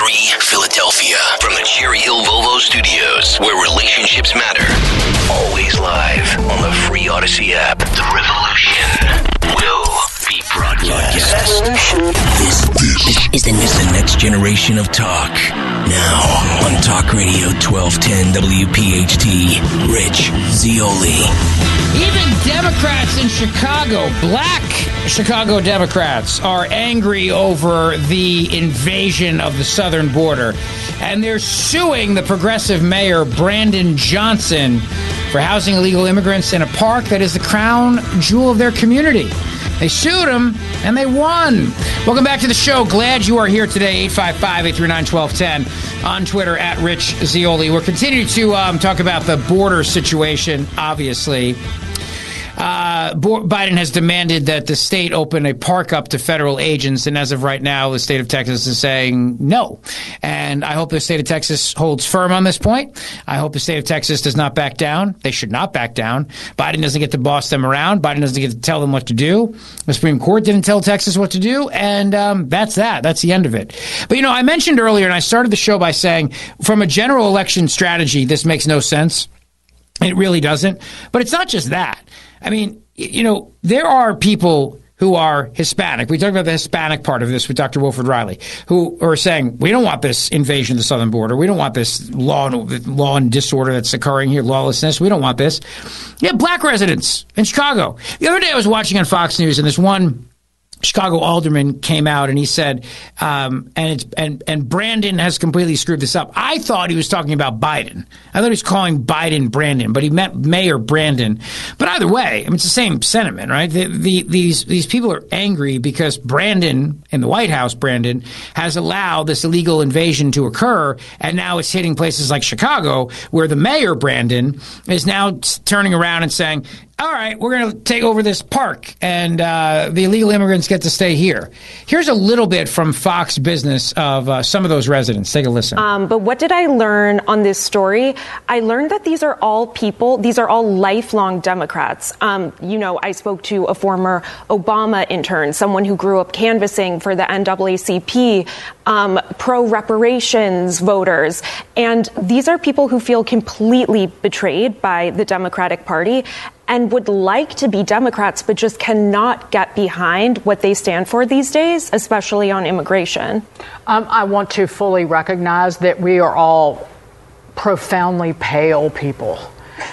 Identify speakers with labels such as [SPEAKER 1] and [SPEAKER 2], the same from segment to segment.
[SPEAKER 1] HD3, Philadelphia. From the Cherry Hill Volvo Studios, where relationships matter. Always live on the free Audacy app. The revolution will be broadcast. This, this is the, is the next generation of talk. Now on Talk Radio 1210 WPHT, Rich Zeoli.
[SPEAKER 2] Even Democrats in Chicago, black Chicago Democrats, are angry over the invasion of the southern border. And they're suing the progressive mayor, Brandon Johnson, for housing illegal immigrants in a park that is the crown jewel of their community. They sued him and they won. Welcome back to the show. Glad you are here today. 855 839 1210 on Twitter at Rich Zeoli. We're continuing to um, talk about the border situation, obviously. Uh, Biden has demanded that the state open a park up to federal agents, and as of right now, the state of Texas is saying no. And I hope the state of Texas holds firm on this point. I hope the state of Texas does not back down. They should not back down. Biden doesn't get to boss them around. Biden doesn't get to tell them what to do. The Supreme Court didn't tell Texas what to do, and um, that's that. That's the end of it. But you know, I mentioned earlier, and I started the show by saying, from a general election strategy, this makes no sense. It really doesn't. But it's not just that. I mean, you know, there are people who are Hispanic. We talked about the Hispanic part of this with Dr. Wilfred Reilly, who are saying we don't want this invasion of the southern border. We don't want this law and law and disorder that's occurring here, lawlessness. We don't want this. Yeah, black residents in Chicago. The other day I was watching on Fox News, and this one Chicago alderman came out and he said, um, and it's, and and Brandon has completely screwed this up. I thought he was talking about Biden. I thought he was calling Biden Brandon, but he meant Mayor Brandon. But either way, I mean, it's the same sentiment, right? The, the, these these people are angry because Brandon in the White House, Brandon has allowed this illegal invasion to occur, and now it's hitting places like Chicago, where the mayor Brandon is now turning around and saying, all right, we're going to take over this park and uh, the illegal immigrants get to stay here. Here's a little bit from Fox Business of uh, some of those residents. Take a listen.
[SPEAKER 3] Um, but what did I learn on this story? I learned that these are all people, these are all lifelong Democrats. Um, you know, I spoke to a former Obama intern, someone who grew up canvassing for the NAACP, um, pro reparations voters. And these are people who feel completely betrayed by the Democratic Party and would like to be Democrats, but just cannot get behind what they stand for these days, especially on immigration?
[SPEAKER 4] Um, I want to fully recognize that we are all profoundly pale people.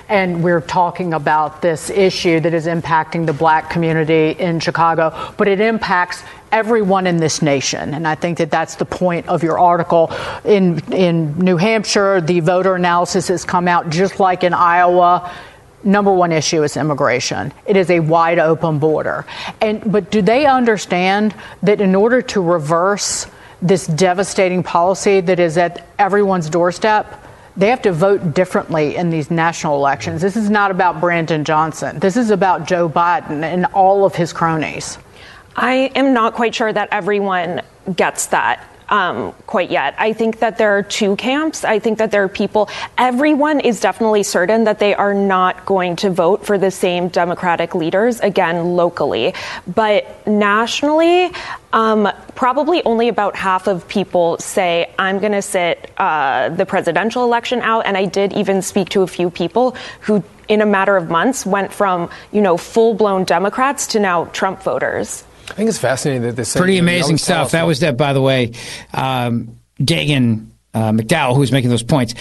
[SPEAKER 4] And we're talking about this issue that is impacting the black community in Chicago, but it impacts everyone in this nation. And I think that that's the point of your article. In, in New Hampshire, the voter analysis has come out just like in Iowa number one issue is immigration. It is a wide open border. And but do they understand that in order to reverse this devastating policy that is at everyone's doorstep, they have to vote differently in these national elections. This is not about Brandon Johnson. This is about Joe Biden and all of his cronies.
[SPEAKER 3] I am not quite sure that everyone gets that. Um, quite yet. I think that there are two camps. I think that there are people, everyone is definitely certain that they are not going to vote for the same Democratic leaders again locally. But nationally, um, probably only about half of people say, I'm going to sit uh, the presidential election out. And I did even speak to a few people who, in a matter of months, went from, you know, full blown Democrats to now Trump voters.
[SPEAKER 5] I think it's fascinating that this
[SPEAKER 2] pretty amazing stuff. That was that, by the way, um, Dagen uh, McDowell, who was making those points.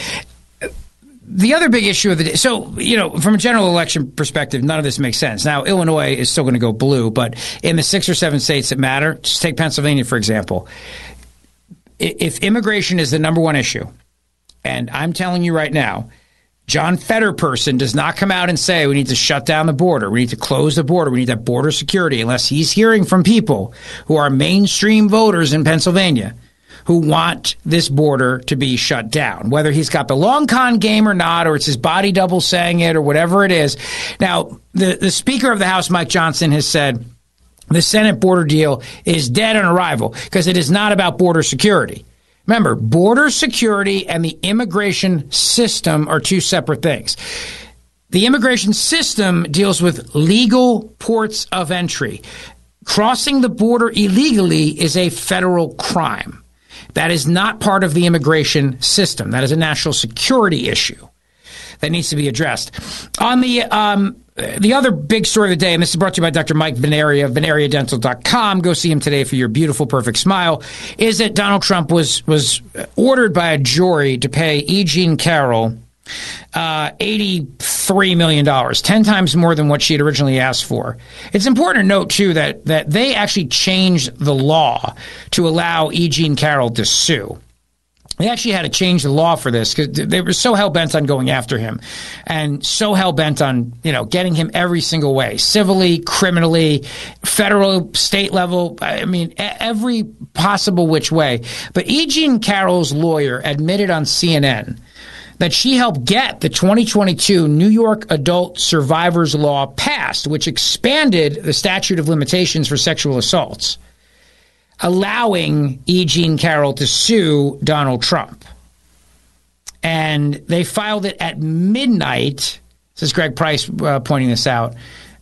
[SPEAKER 2] The other big issue of the day, so, you know, from a general election perspective, none of this makes sense. Now, Illinois is still going to go blue, but in the six or seven states that matter, just take Pennsylvania, for example. If immigration is the number one issue, and I'm telling you right now, John Fetterperson does not come out and say we need to shut down the border, we need to close the border, we need that border security, unless he's hearing from people who are mainstream voters in Pennsylvania who want this border to be shut down, whether he's got the long con game or not, or it's his body double saying it, or whatever it is. Now, the, the Speaker of the House, Mike Johnson, has said the Senate border deal is dead on arrival because it is not about border security. Remember, border security and the immigration system are two separate things. The immigration system deals with legal ports of entry. Crossing the border illegally is a federal crime. That is not part of the immigration system. That is a national security issue that needs to be addressed. On the um, the other big story of the day, and this is brought to you by Dr. Mike Vanaria, vanariadental.com. Go see him today for your beautiful, perfect smile. Is that Donald Trump was was ordered by a jury to pay E. Jean Carroll uh, $83 million, 10 times more than what she had originally asked for. It's important to note, too, that, that they actually changed the law to allow E. Jean Carroll to sue. They actually had to change the law for this because they were so hell bent on going after him, and so hell bent on you know getting him every single way, civilly, criminally, federal, state level. I mean, every possible which way. But E. Jean Carroll's lawyer admitted on CNN that she helped get the 2022 New York Adult Survivors Law passed, which expanded the statute of limitations for sexual assaults allowing E. Jean Carroll to sue Donald Trump. And they filed it at midnight. This is Greg Price uh, pointing this out.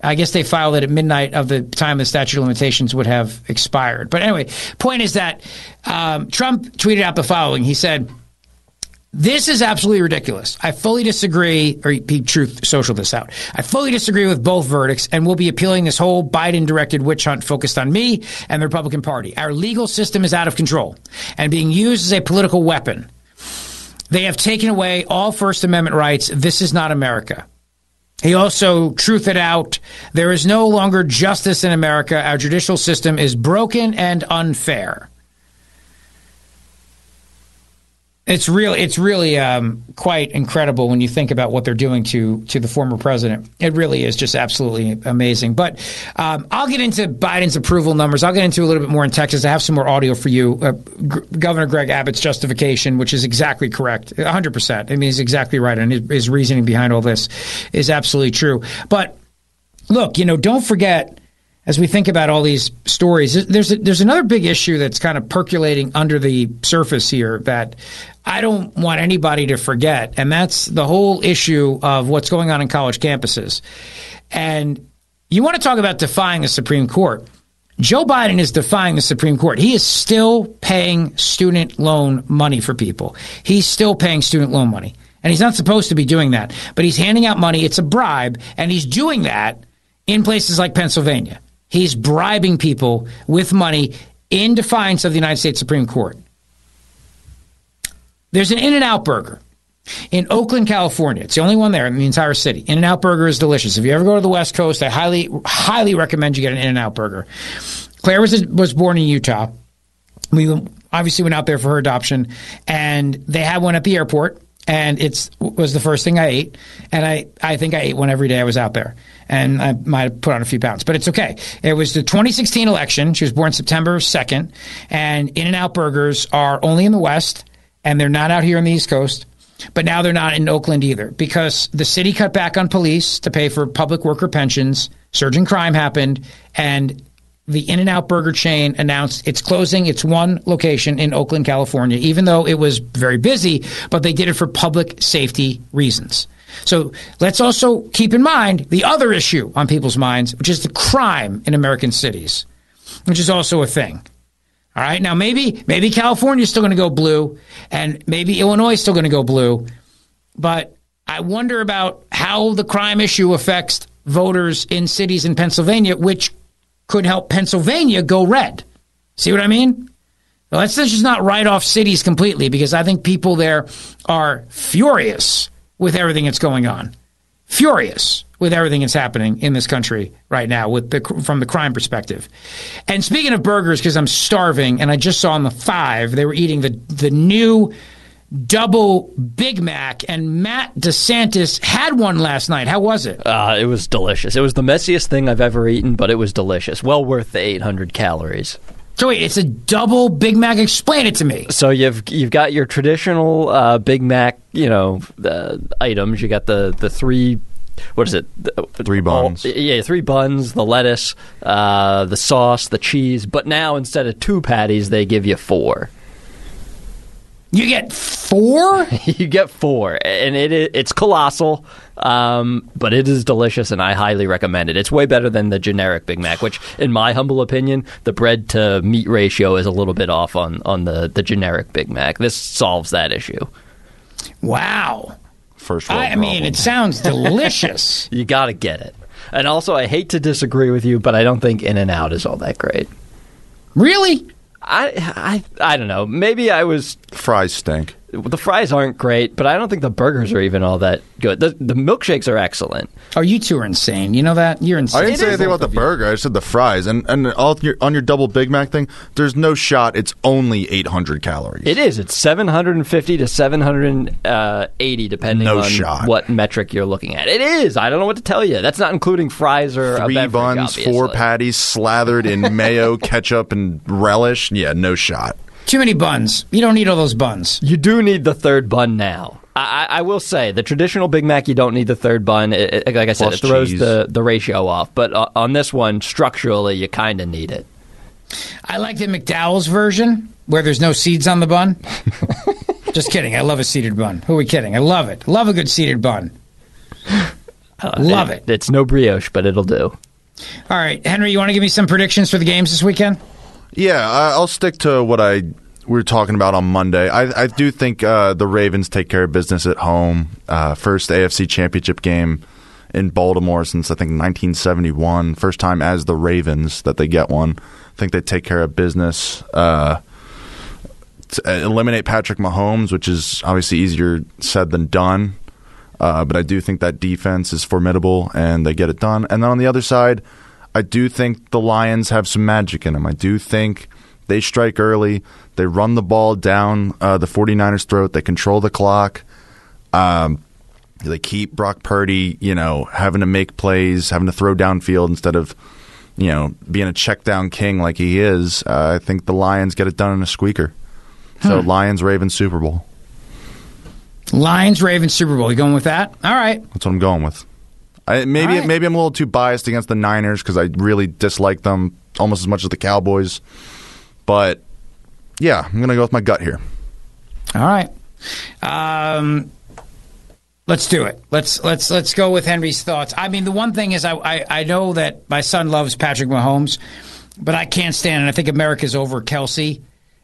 [SPEAKER 2] I guess they filed it at midnight of the time the statute of limitations would have expired. But anyway, point is that um, Trump tweeted out the following. He said, this is absolutely ridiculous. I fully disagree, or he truth social this out. I fully disagree with both verdicts, and we'll be appealing this whole Biden directed witch hunt focused on me and the Republican Party. Our legal system is out of control and being used as a political weapon. They have taken away all First Amendment rights. This is not America. He also truthed out there is no longer justice in America. Our judicial system is broken and unfair. It's really, it's really um, quite incredible when you think about what they're doing to to the former president. It really is just absolutely amazing. But um, I'll get into Biden's approval numbers. I'll get into a little bit more in Texas. I have some more audio for you. Uh, G- Governor Greg Abbott's justification, which is exactly correct, 100. percent I mean, he's exactly right, and his, his reasoning behind all this is absolutely true. But look, you know, don't forget as we think about all these stories, there's a, there's another big issue that's kind of percolating under the surface here that I don't want anybody to forget, and that's the whole issue of what's going on in college campuses. And you want to talk about defying the Supreme Court. Joe Biden is defying the Supreme Court. He is still paying student loan money for people. He's still paying student loan money. And he's not supposed to be doing that. But he's handing out money. It's a bribe. And he's doing that in places like Pennsylvania. He's bribing people with money in defiance of the United States Supreme Court. There's an In N Out burger in Oakland, California. It's the only one there in the entire city. In N Out burger is delicious. If you ever go to the West Coast, I highly, highly recommend you get an In N Out burger. Claire was, was born in Utah. We obviously went out there for her adoption, and they had one at the airport. And it was the first thing I ate, and I, I think I ate one every day I was out there and I might have put on a few pounds, but it's okay. It was the 2016 election. She was born September 2nd, and In N Out burgers are only in the West and they're not out here on the East Coast. But now they're not in Oakland either because the city cut back on police to pay for public worker pensions. Surging crime happened, and the In N Out burger chain announced it's closing its one location in Oakland, California, even though it was very busy, but they did it for public safety reasons. So let's also keep in mind the other issue on people's minds, which is the crime in American cities, which is also a thing. All right. Now, maybe maybe California's still going to go blue, and maybe Illinois is still going to go blue, but I wonder about how the crime issue affects voters in cities in Pennsylvania, which could help Pennsylvania go red. See what I mean? let's just not write off cities completely because I think people there are furious with everything that's going on. Furious with everything that's happening in this country right now with the from the crime perspective. And speaking of burgers because I'm starving and I just saw on the 5 they were eating the the new double Big Mac, and Matt DeSantis had one last night. How was it?
[SPEAKER 5] Uh, it was delicious. It was the messiest thing I've ever eaten, but it was delicious. Well worth the 800 calories.
[SPEAKER 2] So wait, it's a double Big Mac. Explain it to me.
[SPEAKER 5] So you've you've got your traditional uh, Big Mac, you know, uh, items. You got the the three. What is it?
[SPEAKER 6] Three buns.
[SPEAKER 5] All, yeah, three buns, the lettuce, uh, the sauce, the cheese. But now instead of two patties, they give you four.
[SPEAKER 2] You get four.
[SPEAKER 5] you get four, and it it's colossal, um, but it is delicious, and I highly recommend it. It's way better than the generic Big Mac, which, in my humble opinion, the bread to meat ratio is a little bit off on on the the generic Big Mac. This solves that issue.
[SPEAKER 2] Wow.
[SPEAKER 6] First,
[SPEAKER 2] I, I mean, it sounds delicious.
[SPEAKER 5] you got to get it. And also, I hate to disagree with you, but I don't think In and Out is all that great.
[SPEAKER 2] Really?
[SPEAKER 5] I, I I don't know. Maybe I was
[SPEAKER 6] fries stink
[SPEAKER 5] the fries aren't great, but I don't think the burgers are even all that good. The, the milkshakes are excellent.
[SPEAKER 2] Oh, you two are insane. You know that? You're insane.
[SPEAKER 6] I didn't say anything about the burger. I said the fries. And and all your, on your double Big Mac thing, there's no shot. It's only 800 calories.
[SPEAKER 5] It is. It's 750 to 780, uh, depending
[SPEAKER 6] no
[SPEAKER 5] on
[SPEAKER 6] shot.
[SPEAKER 5] what metric you're looking at. It is. I don't know what to tell you. That's not including fries or
[SPEAKER 6] three
[SPEAKER 5] beverage,
[SPEAKER 6] buns,
[SPEAKER 5] obviously.
[SPEAKER 6] four patties slathered in mayo, ketchup, and relish. Yeah, no shot.
[SPEAKER 2] Too many buns. You don't need all those buns.
[SPEAKER 5] You do need the third bun now. I, I, will say the traditional Big Mac, you don't need the third bun. It, it, like I said,
[SPEAKER 6] Plus
[SPEAKER 5] it throws
[SPEAKER 6] cheese.
[SPEAKER 5] the, the ratio off. But uh, on this one, structurally, you kind of need it.
[SPEAKER 2] I like the McDowell's version where there's no seeds on the bun. Just kidding. I love a seeded bun. Who are we kidding? I love it. Love a good seeded bun.
[SPEAKER 5] Uh,
[SPEAKER 2] love it,
[SPEAKER 5] it. It's no brioche, but it'll do.
[SPEAKER 2] All right, Henry, you want to give me some predictions for the games this weekend?
[SPEAKER 6] Yeah, I'll stick to what I we were talking about on Monday. I, I do think uh, the Ravens take care of business at home. Uh, first AFC Championship game in Baltimore since I think 1971. First time as the Ravens that they get one. I think they take care of business. Uh, to eliminate Patrick Mahomes, which is obviously easier said than done. Uh, but I do think that defense is formidable and they get it done. And then on the other side, I do think the Lions have some magic in them. I do think they strike early. They run the ball down uh, the 49ers' throat. They control the clock. Um, they keep Brock Purdy, you know, having to make plays, having to throw downfield instead of, you know, being a check down king like he is. Uh, I think the Lions get it done in a squeaker. So
[SPEAKER 2] Hmm.
[SPEAKER 6] Lions, Ravens, Super Bowl.
[SPEAKER 2] Lions, Ravens, Super Bowl. You going with that? All right.
[SPEAKER 6] That's what I'm going with. I, maybe
[SPEAKER 2] right.
[SPEAKER 6] maybe I'm a little too biased against the Niners because I really dislike them almost as much as the Cowboys. But yeah, I'm gonna go with my gut here.
[SPEAKER 2] All right. Um, let's do it. Let's let's let's go with Henry's thoughts. I mean, the one thing is, I I, I know that my son loves Patrick Mahomes, but I can't stand it. I think America's over Kelce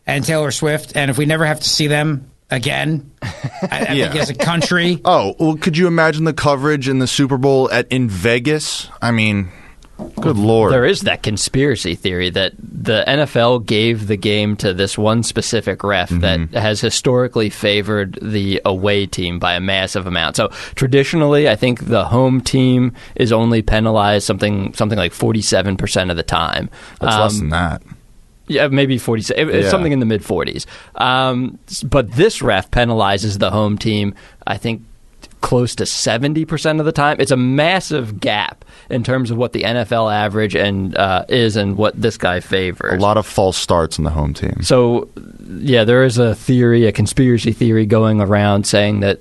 [SPEAKER 2] and Taylor Swift, and if we never have to see them again, I, I
[SPEAKER 6] Yeah.
[SPEAKER 2] think as a country,
[SPEAKER 6] Oh well, could you imagine the coverage in the Super Bowl at in Vegas? I mean, good lord.
[SPEAKER 5] There is that conspiracy theory that the NFL gave the game to this one specific ref that has historically favored the away team by a massive amount. So traditionally, I think the home team is only penalized something something like forty seven percent of the time.
[SPEAKER 6] That's less
[SPEAKER 5] Um,
[SPEAKER 6] than that.
[SPEAKER 5] Yeah, maybe 40, it-
[SPEAKER 6] Yeah.
[SPEAKER 5] something in the mid 40s. Um, but this ref penalizes the home team, I think, close to 70% of the time. It's a massive gap in terms of what the NFL average and uh, is and what this guy favors.
[SPEAKER 6] A lot of false starts in the home team.
[SPEAKER 5] So, yeah, there is a theory, a conspiracy theory going around saying that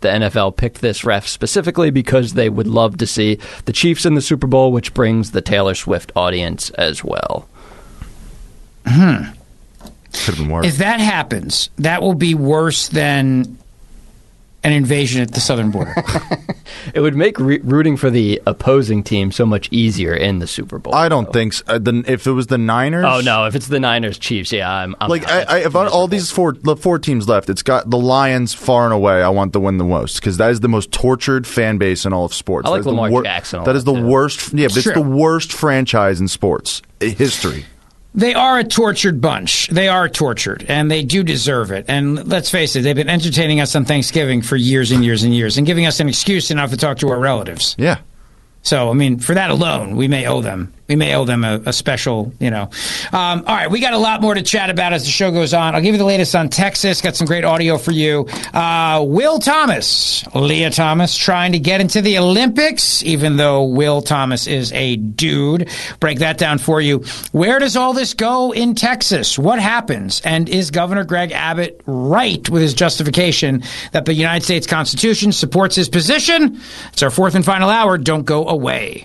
[SPEAKER 5] the NFL picked this ref specifically because they would love to see the Chiefs in the Super Bowl, which brings the Taylor Swift audience as well.
[SPEAKER 2] Hmm.
[SPEAKER 6] Could have been worse.
[SPEAKER 2] If that happens, that will be worse than an invasion at the southern border.
[SPEAKER 5] It would make re- rooting for the opposing team so much easier in the Super Bowl.
[SPEAKER 6] I don't think so. Uh, the, if it was the Niners.
[SPEAKER 5] Oh no! If it's the Niners Chiefs, yeah, I'm, I'm
[SPEAKER 6] like. I, I, if I- all these four the four teams left, it's got the Lions far and away. I want to win the most because that is the most tortured fan base in all of sports.
[SPEAKER 5] I like
[SPEAKER 6] That is the
[SPEAKER 5] Lamar
[SPEAKER 6] wor-
[SPEAKER 5] Jackson a
[SPEAKER 6] That
[SPEAKER 5] lot,
[SPEAKER 6] is the
[SPEAKER 5] too.
[SPEAKER 6] worst. Yeah, but it's
[SPEAKER 2] True.
[SPEAKER 6] the worst franchise in sports history.
[SPEAKER 2] They are a tortured bunch. They are tortured, and they do deserve it. And let's face it, they've been entertaining us on Thanksgiving for years and years and years, and giving us an excuse to not to talk to our relatives.
[SPEAKER 6] Yeah.
[SPEAKER 2] So, I mean, for that alone, we may owe them. We may owe them a, a special, you know. Um, all right, we got a lot more to chat about as the show goes on. I'll give you the latest on Texas. Got some great audio for you. Uh, Will Thomas, Lia Thomas, trying to get into the Olympics, even though Will Thomas is a dude. Break that down for you. Where does all this go in Texas? What happens? And is Governor Greg Abbott right with his justification that the United States Constitution supports his position? It's our fourth and final hour. Don't go away.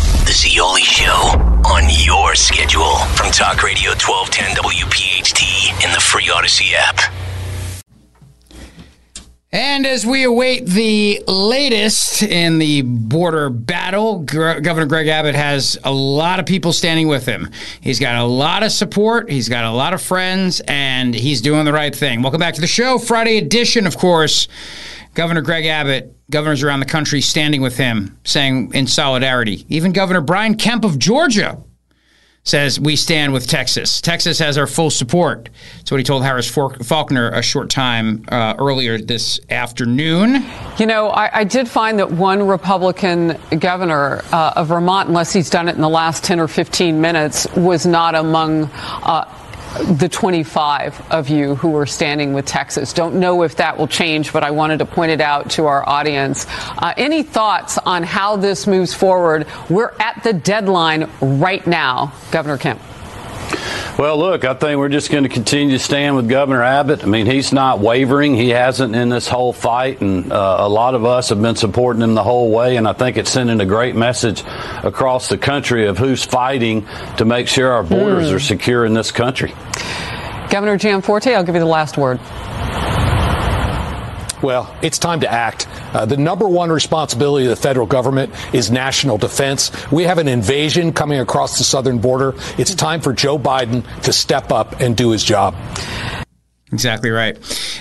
[SPEAKER 1] The Zeoli Show on your schedule from Talk Radio 1210 WPHT in the free Audacy app.
[SPEAKER 2] And as we await the latest in the border battle, Governor Greg Abbott has a lot of people standing with him. He's got a lot of support, he's got a lot of friends, and he's doing the right thing. Welcome back to the show. Friday edition, of course. Governor Greg Abbott, governors around the country standing with him, saying in solidarity. Even Governor Brian Kemp of Georgia says we stand with Texas. Texas has our full support. That's what he told Harris Faulkner a short time uh, earlier this afternoon.
[SPEAKER 7] You know, I, I, did find that one Republican governor uh, of Vermont, unless he's done it in the last 10 or 15 minutes, was not among. Uh, the 25 of you who are standing with Texas. Don't know if that will change, but I wanted to point it out to our audience. Uh, any thoughts on how this moves forward? We're at the deadline right now, Governor Kemp.
[SPEAKER 8] Well, look, I think we're just going to continue to stand with Governor Abbott. I mean, he's not wavering. He hasn't in this whole fight, and uh, a lot of us have been supporting him the whole way. And I think it's sending a great message across the country of who's fighting to make sure our borders
[SPEAKER 7] Hmm.
[SPEAKER 8] are secure in this country.
[SPEAKER 7] Governor Gianforte, I'll give you the last word.
[SPEAKER 9] Well, it's time to act. Uh, the number one responsibility of the federal government is national defense. We have an invasion coming across the southern border. It's time for Joe Biden to step up and do his job.
[SPEAKER 2] Exactly right.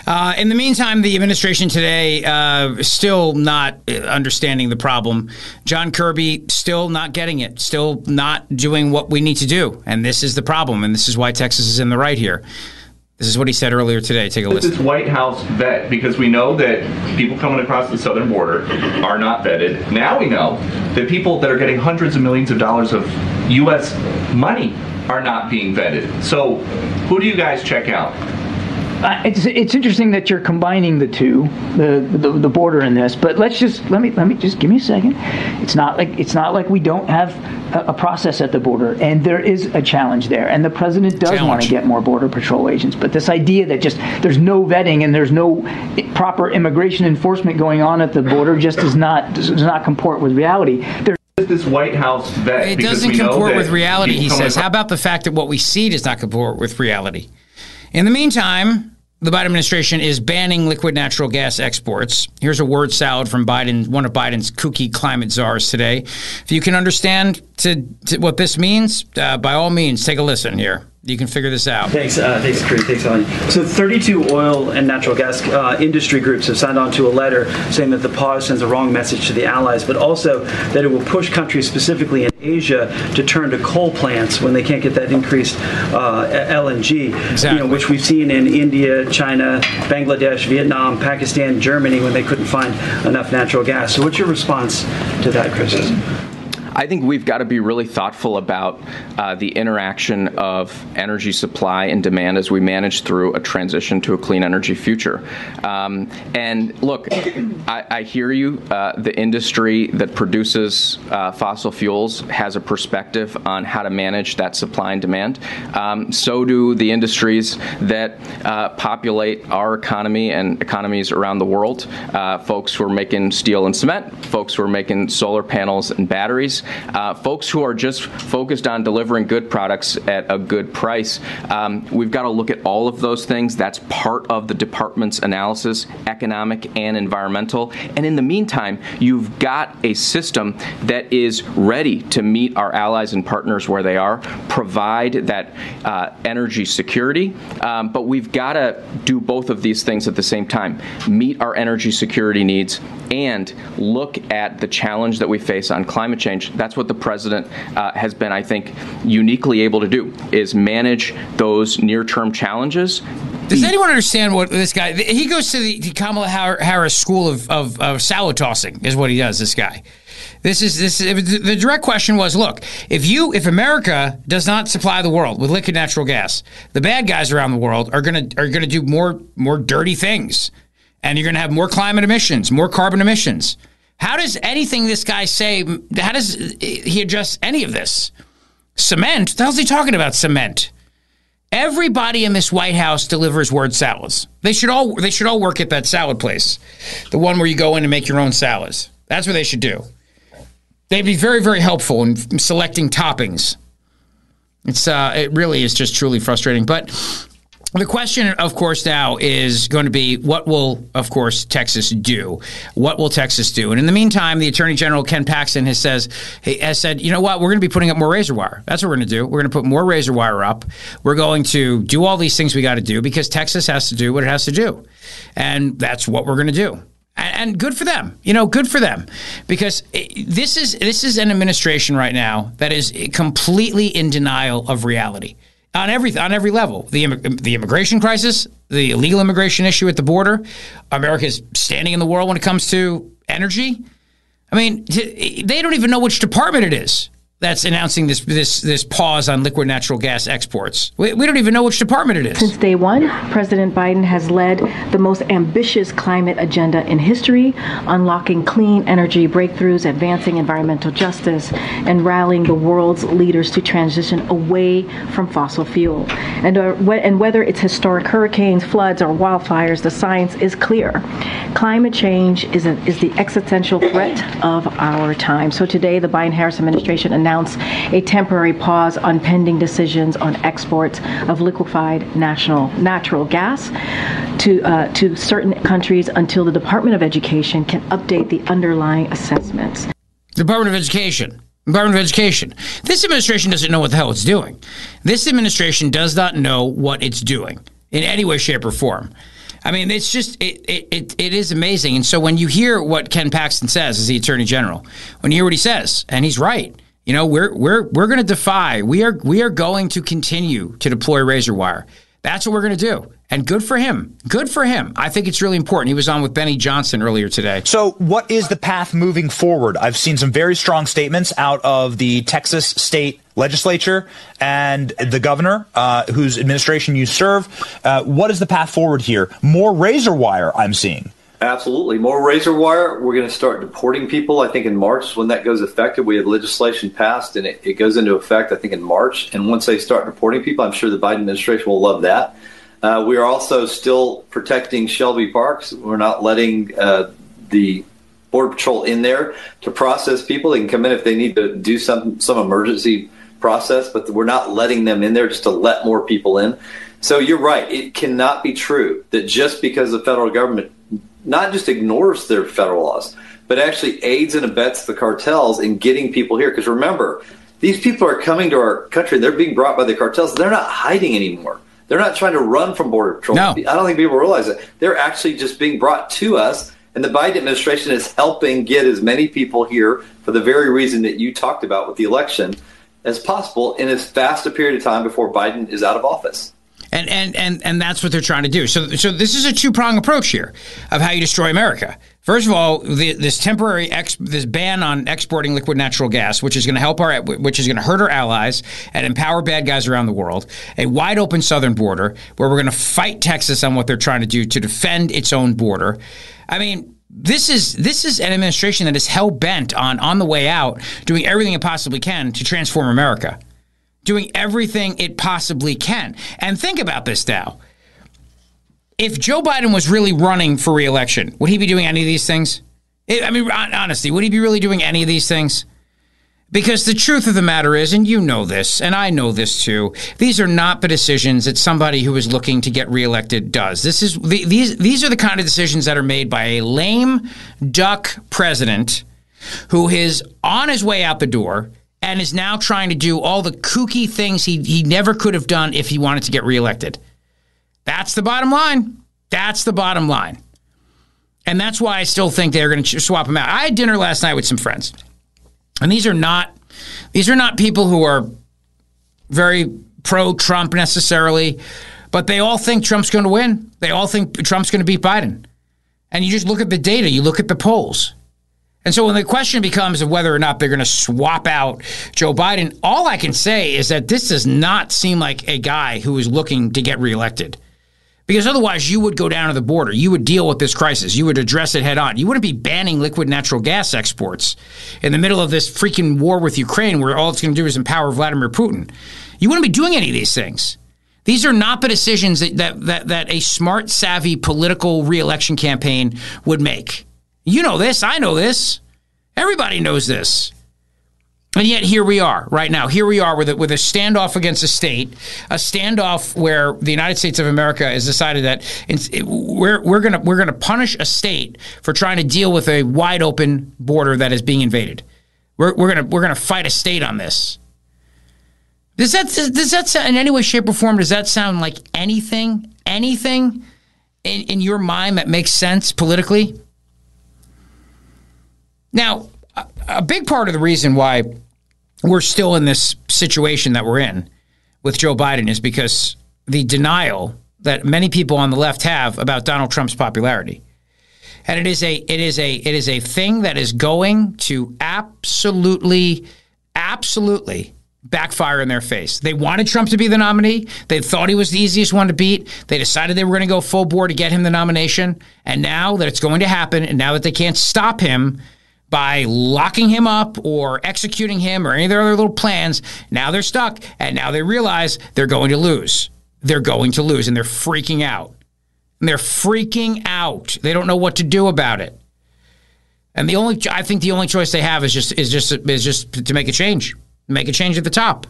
[SPEAKER 2] Uh, in the meantime, the administration today uh, still not understanding the problem. John Kirby still not getting it, still not doing what we need to do, and this is the problem, and this is why Texas is in the right here. This is what he said earlier today. Take a listen.
[SPEAKER 10] This is White House vet because we know that people coming across the southern border are not vetted. Now we know that people that are getting hundreds of millions of dollars of U.S. money are not being vetted. So, who do you guys check out?
[SPEAKER 11] Uh, it's it's interesting that you're combining the two, the, the the border in this. But let's just let me let me just give me a second. It's not like it's not like we don't have a, a process at the border, and there is a challenge there. And the president does
[SPEAKER 2] Challenge.
[SPEAKER 11] want to get more border patrol agents. But this idea that just there's no vetting and there's no proper immigration enforcement going on at the border just does not does not comport with reality. There's
[SPEAKER 10] this White House vet
[SPEAKER 2] It doesn't comport with reality, he says. How about the fact that what we see does not comport with reality? In the meantime, the Biden administration is banning liquid natural gas exports. Here's a word salad from Biden, one of Biden's kooky climate czars today. If you can understand to, to what this means, uh, by all means, take a listen here. You can figure this out.
[SPEAKER 12] Thanks, uh, thanks, Karine. Thanks, Ellen. So, 32 oil and natural gas uh, industry groups have signed on to a letter saying that the pause sends a wrong message to the allies, but also that it will push countries, specifically in Asia, to turn to coal plants when they can't get that increased uh, LNG, exactly. you know, which we've seen in India, China, Bangladesh, Vietnam, Pakistan, Germany, when they couldn't find enough natural gas. So, what's your response to that criticism?
[SPEAKER 13] I think we've got to be really thoughtful about uh, the interaction of energy supply and demand as we manage through a transition to a clean energy future. Um, and look, I, I hear you. Uh, the industry that produces uh, fossil fuels has a perspective on how to manage that supply and demand. Um, so do the industries that uh, populate our economy and economies around the world. Uh, folks who are making steel and cement, folks who are making solar panels and batteries uh, folks who are just focused on delivering good products at a good price. Um, we've got to look at all of those things. That's part of the department's analysis, economic and environmental. And in the meantime, you've got a system that is ready to meet our allies and partners where they are, provide that uh, energy security. Um, but we've got to do both of these things at the same time meet our energy security needs and look at the challenge that we face on climate change. That's what the president uh, has been, I think, uniquely able to do is manage those near-term challenges.
[SPEAKER 2] Does anyone understand what this guy? He goes to the, the Kamala Harris School of, of, of salad tossing, is what he does. This guy. This is this. The direct question was: Look, if you, if America does not supply the world with liquid natural gas, the bad guys around the world are gonna are gonna do more more dirty things and you're to have more climate emissions, more carbon emissions. How does anything this guy say? How does he address any of this? Cement? The hell's he talking about? Cement? Everybody in this White House delivers word salads. They should all they should all work at that salad place, the one where you go in and make your own salads. That's what they should do. They'd be very very helpful in selecting toppings. It's uh, it really is just truly frustrating. But the question, of course, now is going to be what will, of course, Texas do? What will Texas do? And in the meantime, the Attorney General Ken Paxton has says has said, you know what, we're going to be putting up more razor wire. That's what we're going to do. We're going to put more razor wire up. We're going to do all these things we got to do because Texas has to do what it has to do, and that's what we're going to do and good for them. You know, good for them because eh, this is this is an administration right now that is eh, completely in denial of reality on every on every level. The the immigration crisis, the illegal immigration issue at the border, America's standing in the world when it comes to energy. I mean, they don't even know which department it is that's announcing this this this pause on liquid natural gas exports. We, we, don't even know which department it is.
[SPEAKER 14] Since day one, President Biden has led the most ambitious climate agenda in history, unlocking clean energy breakthroughs, advancing environmental justice, and rallying the world's leaders to transition away from fossil fuel. And uh, and whether it's historic hurricanes, floods, or wildfires, the science is clear. Climate change is a, is the existential threat of our time. So today, the Biden-Harris administration announced announce a temporary pause on pending decisions on exports of liquefied national natural gas to uh, to certain countries until the Department of Education can update the underlying assessments.
[SPEAKER 2] Department of Education. Department of Education. This administration doesn't know what the hell it's doing. This administration does not know what it's doing in any way, shape, or form. I mean, it's just it, it, it, it is amazing. And so when you hear what Ken Paxton says as the Attorney General, when you hear what he says, and he's right, you know, we're we're we're going to defy. We are we are going to continue to deploy razor wire. That's what we're going to do. And good for him. Good for him. I think it's really important. He was on with Benny Johnson earlier today.
[SPEAKER 15] So, what is the path moving forward? I've seen some very strong statements out of the Texas state legislature and the governor, uh, whose administration you serve. Uh, what is the path forward here? More razor wire, I'm seeing.
[SPEAKER 16] Absolutely. More razor wire. We're going to start deporting people. I think in March, when that goes effective, we have legislation passed and it, it goes into effect, I think, in March. And once they start deporting people, I'm sure the Biden administration will love that. Uh, we are also still protecting Shelby Parks. We're not letting uh, the Border Patrol in there to process people. They can come in if they need to do some some emergency process, but we're not letting them in there just to let more people in. So you're right. It cannot be true that just because the federal government not just ignores their federal laws, but actually aids and abets the cartels in getting people here. Because remember, these people are coming to our country. They're being brought by the cartels. They're not hiding anymore. They're not trying to run from Border Patrol.
[SPEAKER 2] No.
[SPEAKER 16] I don't think people realize that. They're actually just being brought to us. And the Biden administration is helping get as many people here for the very reason that you talked about with the election as possible in as fast a period of time before Biden is out of office.
[SPEAKER 2] And, and and and that's what they're trying to do. So so this is a two prong approach here of how you destroy America. First of all, the, this temporary ex, this ban on exporting liquid natural gas, which is going to help our, which is going to hurt our allies and empower bad guys around the world. A wide open southern border where we're going to fight Texas on what they're trying to do to defend its own border. I mean, this is this is an administration that is hell bent on on the way out doing everything it possibly can to transform America doing everything it possibly can. And think about this now. If Joe Biden was really running for reelection, would he be doing any of these things? I mean, honestly, would he be really doing any of these things? Because the truth of the matter is, and you know this, and I know this too, these are not the decisions that somebody who is looking to get reelected does. This is these these are the kind of decisions that are made by a lame duck president who is on his way out the door and is now trying to do all the kooky things he, he never could have done if he wanted to get reelected. That's the bottom line. That's the bottom line. And that's why I still think they're going to swap him out. I had dinner last night with some friends. And these are not these are not people who are very pro Trump necessarily, but they all think Trump's going to win. They all think Trump's going to beat Biden. And you just look at the data, you look at the polls. And so when the question becomes of whether or not they're going to swap out Joe Biden, all I can say is that this does not seem like a guy who is looking to get reelected. Because otherwise, you would go down to the border. You would deal with this crisis. You would address it head on. You wouldn't be banning liquid natural gas exports in the middle of this freaking war with Ukraine where all it's going to do is empower Vladimir Putin. You wouldn't be doing any of these things. These are not the decisions that, that, that, that a smart, savvy political reelection campaign would make. You know this. I know this. Everybody knows this. And yet here we are right now. Here we are with a, with a standoff against a state, a standoff where the United States of America has decided that it, we're we're gonna we're gonna punish a state for trying to deal with a wide open border that is being invaded. We're, we're gonna we're gonna fight a state on this. Does that does that sound, in any way, shape, or form? Does that sound like anything anything in, in your mind that makes sense politically? Now, a big part of the reason why we're still in this situation that we're in with Joe Biden is because the denial that many people on the left have about Donald Trump's popularity. And it is a it is a it is a thing that is going to absolutely absolutely backfire in their face. They wanted Trump to be the nominee. They thought he was the easiest one to beat. They decided they were going to go full bore to get him the nomination. And now that it's going to happen and now that they can't stop him, by locking him up or executing him or any of their other little plans. Now they're stuck and now they realize they're going to lose. They're going to lose and they're freaking out. And they're freaking out. They don't know what to do about it. And the only I think the only choice they have is just is just is just to make a change. Make a change at the top.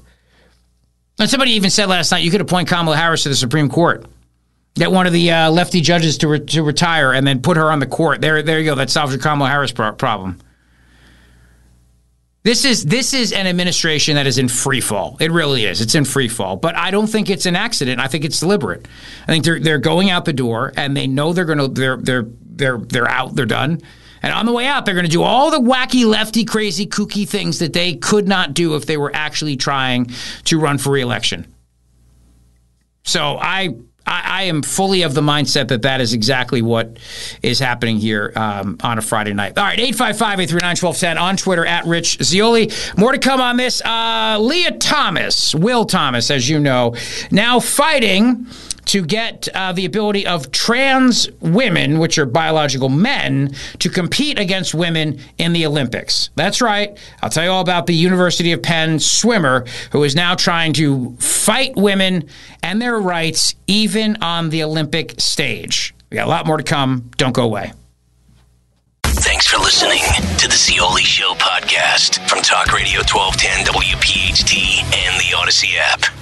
[SPEAKER 2] And somebody even said last night you could appoint Kamala Harris to the Supreme Court. Get one of the uh, lefty judges to, re- to retire and then put her on the court. There, there you go. That solves your Kamala Harris pro- problem. This is this is an administration that is in free fall. It really is. It's in free fall. But I don't think it's an accident. I think it's deliberate. I think they're they're going out the door and they know they're gonna they're they're they're they're out. They're done. And on the way out, they're to do all the wacky, lefty, crazy, kooky things that they could not do if they were actually trying to run for reelection. So I I, I, am fully of the mindset that that is exactly what is happening here um, on a Friday night. All right, 855 839 1210 on Twitter at Rich Zeoli. More to come on this. Uh, Lia Thomas, Will Thomas, as you know, now fighting to get uh, the ability of trans women, which are biological men, to compete against women in the Olympics. That's right. I'll tell you all about the University of Penn swimmer who is now trying to fight women and their rights even on the Olympic stage. We got a lot more to come. Don't go away.
[SPEAKER 1] Thanks for listening to the Zeoli Show podcast from Talk Radio 1210 WPHT and the Audacy app.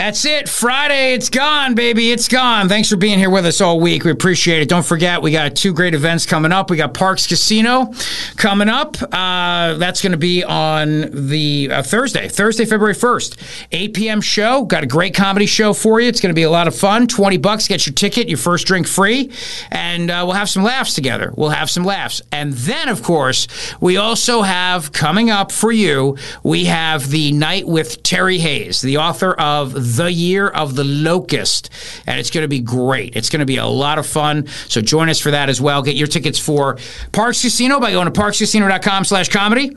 [SPEAKER 2] That's it. Friday, it's gone, baby. It's gone. Thanks for being here with us all week. We appreciate it. Don't forget, we got two great events coming up. We got Parx Casino coming up. Uh, that's going to be on the uh, Thursday, Thursday, February 1st, 8 p.m. show. Got a great comedy show for you. It's going to be a lot of fun. 20 bucks, get your ticket, your first drink free, and uh, we'll have some laughs together. We'll have some laughs. And then, of course, we also have coming up for you, we have the night with Terry Hayes, the author of the Year of the Locust. And it's going to be great. It's going to be a lot of fun. So join us for that as well. Get your tickets for Parx Casino by going to parxcasino.com slash comedy.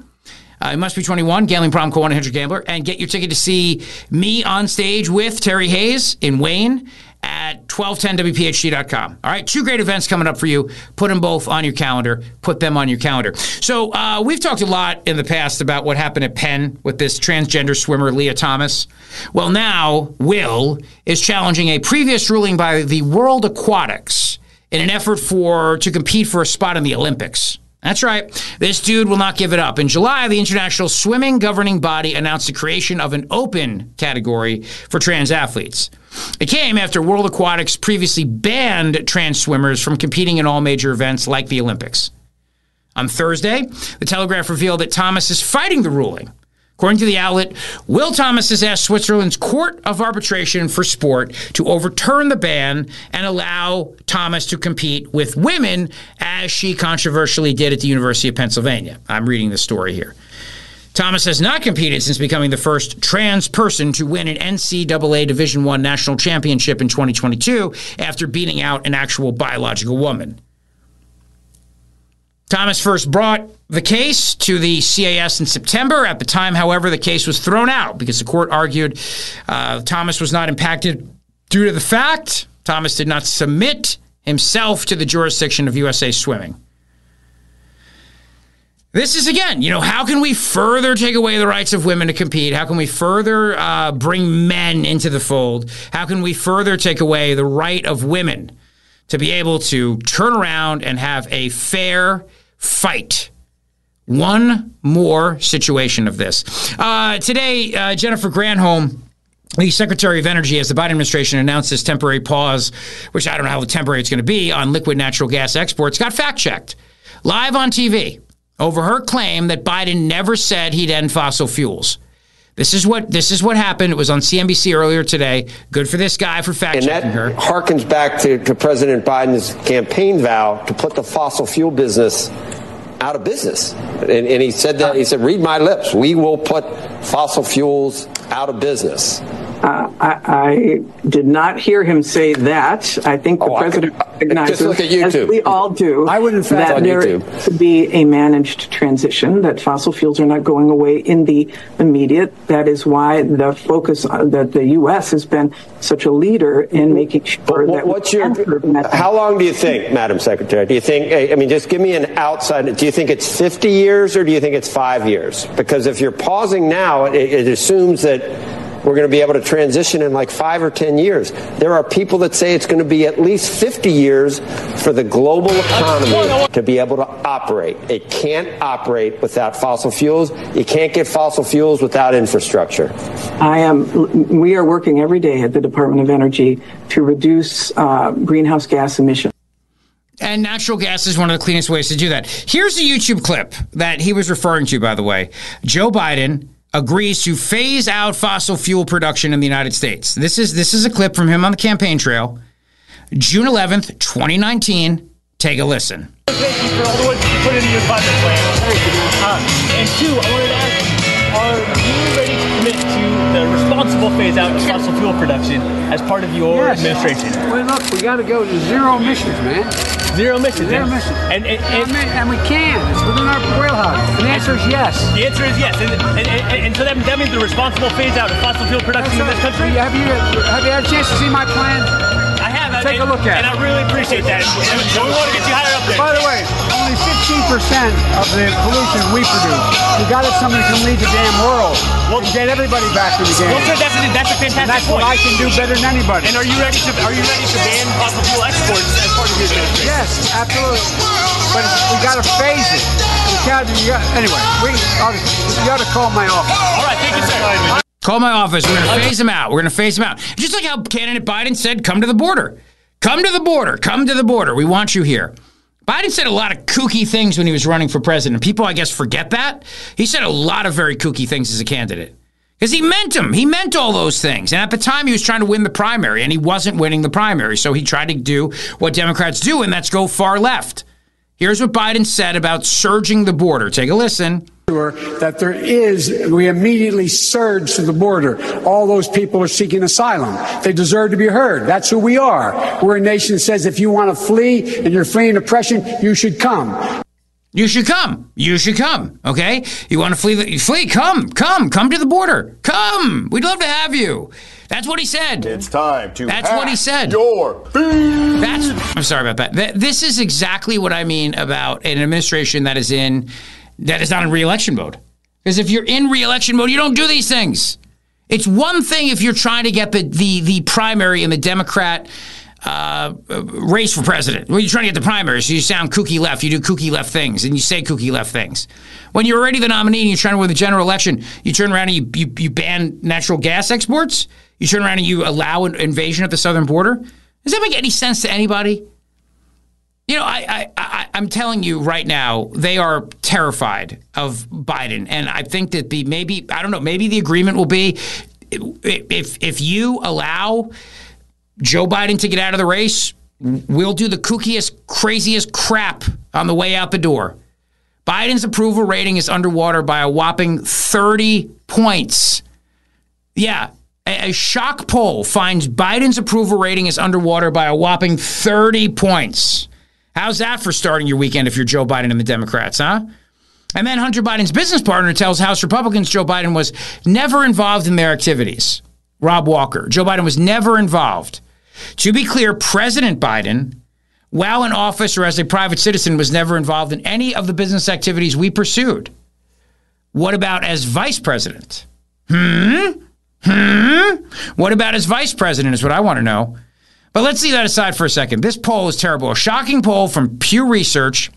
[SPEAKER 2] Uh, it must be 21, gambling problem, call 100 gambler, and get your ticket to see me on stage with Terry Hayes in Wayne at 1210wpht.com. All right, two great events coming up for you. Put them both on your calendar. Put them on your calendar. So, uh, we've talked a lot in the past about what happened at Penn with this transgender swimmer, Lia Thomas. Well, now Will is challenging a previous ruling by the World Aquatics in an effort for to compete for a spot in the Olympics. That's right. This dude will not give it up. In July, the International Swimming Governing Body announced the creation of an open category for trans athletes. It came after World Aquatics previously banned trans swimmers from competing in all major events like the Olympics. On Thursday, the Telegraph revealed that Thomas is fighting the ruling. According to the outlet, Will Thomas has asked Switzerland's Court of Arbitration for Sport to overturn the ban and allow Thomas to compete with women, as she controversially did at the University of Pennsylvania. I'm reading the story here. Thomas has not competed since becoming the first trans person to win an NCAA Division I national championship in 2022 after beating out an actual biological woman. Thomas first brought the case to the CAS in September. At the time, however, the case was thrown out because the court argued uh, Thomas was not impacted due to the fact Thomas did not submit himself to the jurisdiction of USA Swimming. This is again, you know, how can we further take away the rights of women to compete? How can we further uh, bring men into the fold? How can we further take away the right of women to be able to turn around and have a fair fight? One more situation of this. Uh, today, uh, Jennifer Granholm the Secretary of Energy, as the Biden administration announced this temporary pause, which I don't know how temporary it's going to be, on liquid natural gas exports, got fact checked live on TV over her claim that Biden never said he'd end fossil fuels. This is what this is what happened. It was on CNBC earlier today. Good for this guy for fact checking her.
[SPEAKER 17] And that harkens back to, to President Biden's campaign vow to put the fossil fuel business out of business. And, and he said that he said, "Read my lips. We will put fossil fuels out of business."
[SPEAKER 18] Uh, I, I did not hear him say that. I think the president recognizes,
[SPEAKER 17] just look at
[SPEAKER 18] as we all do,
[SPEAKER 17] I would, in fact-
[SPEAKER 18] that there
[SPEAKER 17] YouTube.
[SPEAKER 18] could be a managed transition. That fossil fuels are not going away in the immediate. That is why the focus uh, that the U.S. has been such a leader in making sure that
[SPEAKER 17] What's your? How long do you think, Madam Secretary? Do you think? I mean, just give me an outside. Do you think it's 50 years or do you think it's five years? Because if you're pausing now, it, it assumes that we're going to be able to transition in like five or 10 years. There are people that say it's going to be at least 50 years for the global economy to be able to operate. It can't operate without fossil fuels. You can't get fossil fuels without infrastructure.
[SPEAKER 18] I am. We are working every day at the Department of Energy to reduce uh, greenhouse gas emissions.
[SPEAKER 2] And natural gas is one of the cleanest ways to do that. Here's a YouTube clip that he was referring to, by the way. Joe Biden agrees to phase out fossil fuel production in the United States. This is this is a clip from him on the campaign trail. June 11th, 2019. Take a listen.
[SPEAKER 19] Thank you for all the work you put into your budget plan. Uh, and two, I wanted to ask, are you ready to commit to the responsible phase out of fossil fuel production as part of your
[SPEAKER 20] Yes.
[SPEAKER 19] administration?
[SPEAKER 20] Well, look, we got to go to zero emissions, man.
[SPEAKER 19] Zero emissions.
[SPEAKER 20] Zero emissions.
[SPEAKER 19] And, and,
[SPEAKER 20] and, and we can. It's within our wheelhouse. And the answer is yes.
[SPEAKER 19] The answer is yes. And, and, so that, that means the responsible phase out of fossil fuel production in this country?
[SPEAKER 20] Have you, have you had a chance to see my plan?
[SPEAKER 19] I have.
[SPEAKER 20] Take a look at it. And.
[SPEAKER 19] I really appreciate that. And we want to get you higher up there.
[SPEAKER 20] By the way, only only 15% of the pollution we produce. We got it, somebody can lead the damn world and get everybody back to the game.
[SPEAKER 19] Well, sir, that's a, that's a fantastic
[SPEAKER 20] And that's
[SPEAKER 19] point.
[SPEAKER 20] what I can do better than anybody.
[SPEAKER 19] And are you ready to are you ready to ban fossil fuel exports as part of your administration?
[SPEAKER 20] Yes, absolutely. But it's- we got to phase it. You got, you got, anyway, we, I'll- you got to call my office.
[SPEAKER 19] All right, thank you, sir.
[SPEAKER 2] Call my office. We're going to phase him out. We're going to phase him out. Just like how candidate Biden said, come to the border. Come to the border. Come to the border. We want you here. Biden said a lot of kooky things when he was running for president. People, I guess, forget that. He said a lot of very kooky things as a candidate. Because he meant them. He meant all those things. And at the time, he was trying to win the primary, and he wasn't winning the primary. So he tried to do what Democrats do, and that's go far left. Here's what Biden said about surging the border. Take a listen.
[SPEAKER 20] Sure that there is, we immediately surge to the border. All those people are seeking asylum. They deserve to be heard. That's who we are. We're a nation that says if you want to flee and you're fleeing oppression, you should come.
[SPEAKER 2] You should come. You should come. Okay. You want to flee? The, flee. Come. Come. Come to the border. Come. We'd love to have you. That's what he said. It's time to. That's what he said. Your That's. I'm sorry about that. This is exactly what I mean about an administration that is in that is not in re-election mode. Because if you're in re-election mode, you don't do these things. It's one thing if you're trying to get the the the primary in the Democrat uh, race for president. Well, you're trying to get the primary, so you sound kooky left, you do kooky left things, and you say kooky left things. When you're already the nominee and you're trying to win the general election, you turn around and you, you, you ban natural gas exports. You turn around and you allow an invasion of the southern border. Does that make any sense to anybody? You know, I, I, I, I'm telling you right now, they are terrified of Biden, and I think that the maybe I don't know, maybe the agreement will be if if you allow Joe Biden to get out of the race, we'll do the kookiest, craziest crap on the way out the door. Biden's approval rating is underwater by a whopping 30 points. Yeah, a shock poll finds Biden's approval rating is underwater by a whopping 30 points. How's that for starting your weekend if you're Joe Biden and the Democrats, huh? And then Hunter Biden's business partner tells House Republicans Joe Biden was never involved in their activities. Rob Walker. Joe Biden was never involved. To be clear, President Biden, while in office or as a private citizen, was never involved in any of the business activities we pursued. What about as vice president? Hmm? Hmm? What about as vice president is what I want to know. But let's leave that aside for a second. This poll is terrible. A shocking poll from Pew Research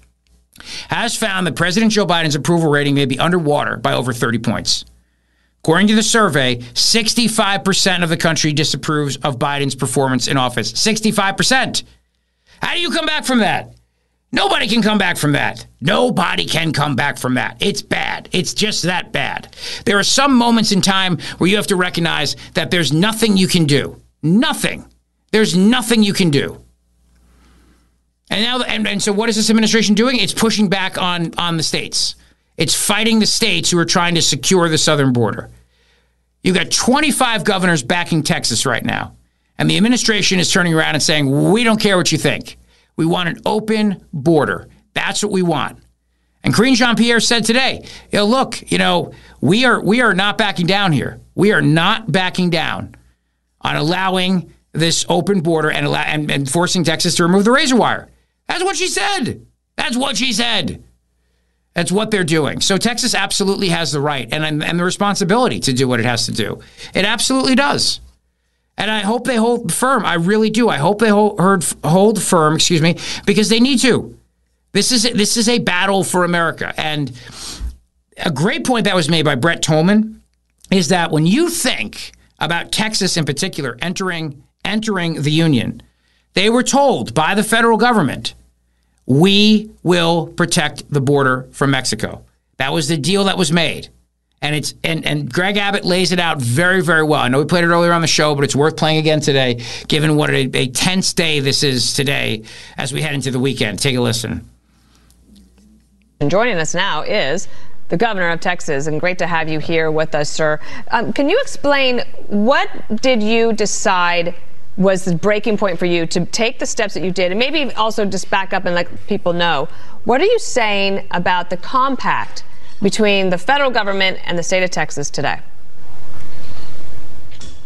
[SPEAKER 2] has found that President Joe Biden's approval rating may be underwater by over 30 points. According to the survey, 65% of the country disapproves of Biden's performance in office. 65%. How do you come back from that? Nobody can come back from that. Nobody can come back from that. It's bad. It's just that bad. There are some moments in time where you have to recognize that there's nothing you can do. Nothing. There's nothing you can do. And now, and, and so what is this administration doing? It's pushing back on on the states. It's fighting the states who are trying to secure the southern border. You've got 25 governors backing Texas right now. And the administration is turning around and saying, we don't care what you think. We want an open border. That's what we want. And Karine Jean-Pierre said today, you know, look, you know, we are we are not backing down here. We are not backing down on allowing this open border and, and, and forcing Texas to remove the razor wire. That's what she said. That's what she said. That's what they're doing. So Texas absolutely has the right and, and the responsibility to do what it has to do. It absolutely does. And I hope they hold firm. I really do. I hope they hold, hold firm, excuse me, because they need to. This is this is a battle for America. And a great point that was made by Brett Tolman is that when you think about Texas in particular entering entering the union, they were told by the federal government, we will protect the border from Mexico. That was the deal that was made. And it's and, and Greg Abbott lays it out very, very well. I know we played it earlier on the show, but it's worth playing again today, given what a, a tense day this is today as we head into the weekend. Take a listen.
[SPEAKER 21] And joining us now is the governor of Texas, and great to have you here with us, sir. Um, can you explain what did you decide was the breaking point for you to take the steps that you did, and maybe also just back up and let people know what are you saying about the compact between the federal government and the state of Texas today?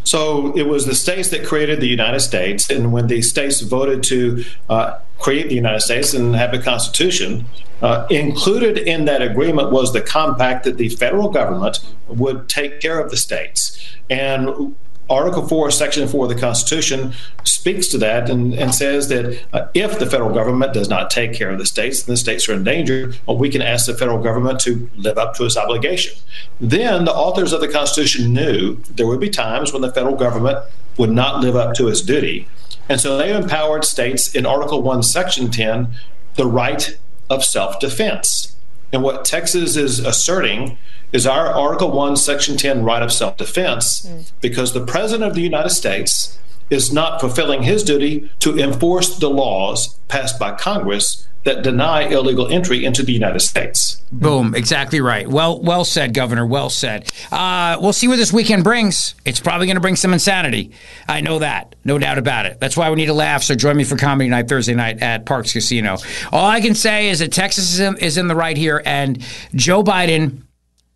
[SPEAKER 22] So it was the states that created the United States, and when the states voted to uh, create the United States and have a constitution, uh, included in that agreement was the compact that the federal government would take care of the states. And Article 4, Section 4 of the Constitution speaks to that and, and says that uh, if the federal government does not take care of the states and the states are in danger, well, we can ask the federal government to live up to its obligation. Then the authors of the Constitution knew there would be times when the federal government would not live up to its duty. And so they empowered states in Article 1, Section 10 the right of self defense. And what Texas is asserting is our Article 1, Section 10 right of self defense mm. because the President of the United States is not fulfilling his duty to enforce the laws passed by Congress that deny illegal entry into the United States.
[SPEAKER 2] Boom, exactly right. Well, well said, Governor. Well said. Uh, we'll see what this weekend brings. It's probably going to bring some insanity. I know that, no doubt about it. That's why we need to laugh. So join me for comedy night Thursday night at Parx Casino. All I can say is that Texas is in, is in the right here, and Joe Biden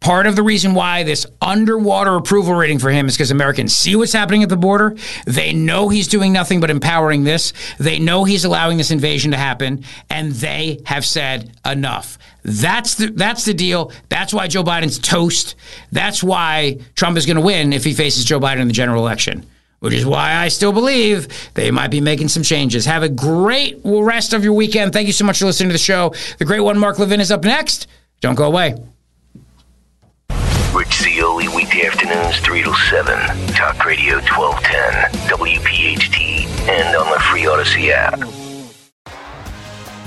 [SPEAKER 2] Part of the reason why this underwater approval rating for him is because Americans see what's happening at the border. They know he's doing nothing but empowering this. They know he's allowing this invasion to happen, and they have said enough. That's the that's the deal. That's why Joe Biden's toast. That's why Trump is going to win if he faces Joe Biden in the general election. Which is why I still believe they might be making some changes. Have a great rest of your weekend. Thank you so much for listening to the show. The great one, Mark Levin, is up next. Don't go away.
[SPEAKER 1] Rich Zeoli, weekday afternoons, 3 to 7. Talk Radio 1210, WPHT, and on the free Audacy app.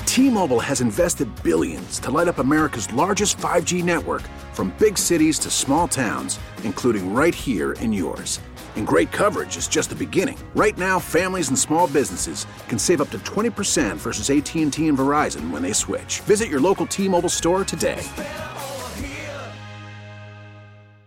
[SPEAKER 23] T-Mobile has invested billions to light up America's largest 5G network from big cities to small towns, including right here in yours. And great coverage is just the beginning. Right now, families and small businesses can save up to 20% versus AT&T and Verizon when they switch. Visit your local T-Mobile store today.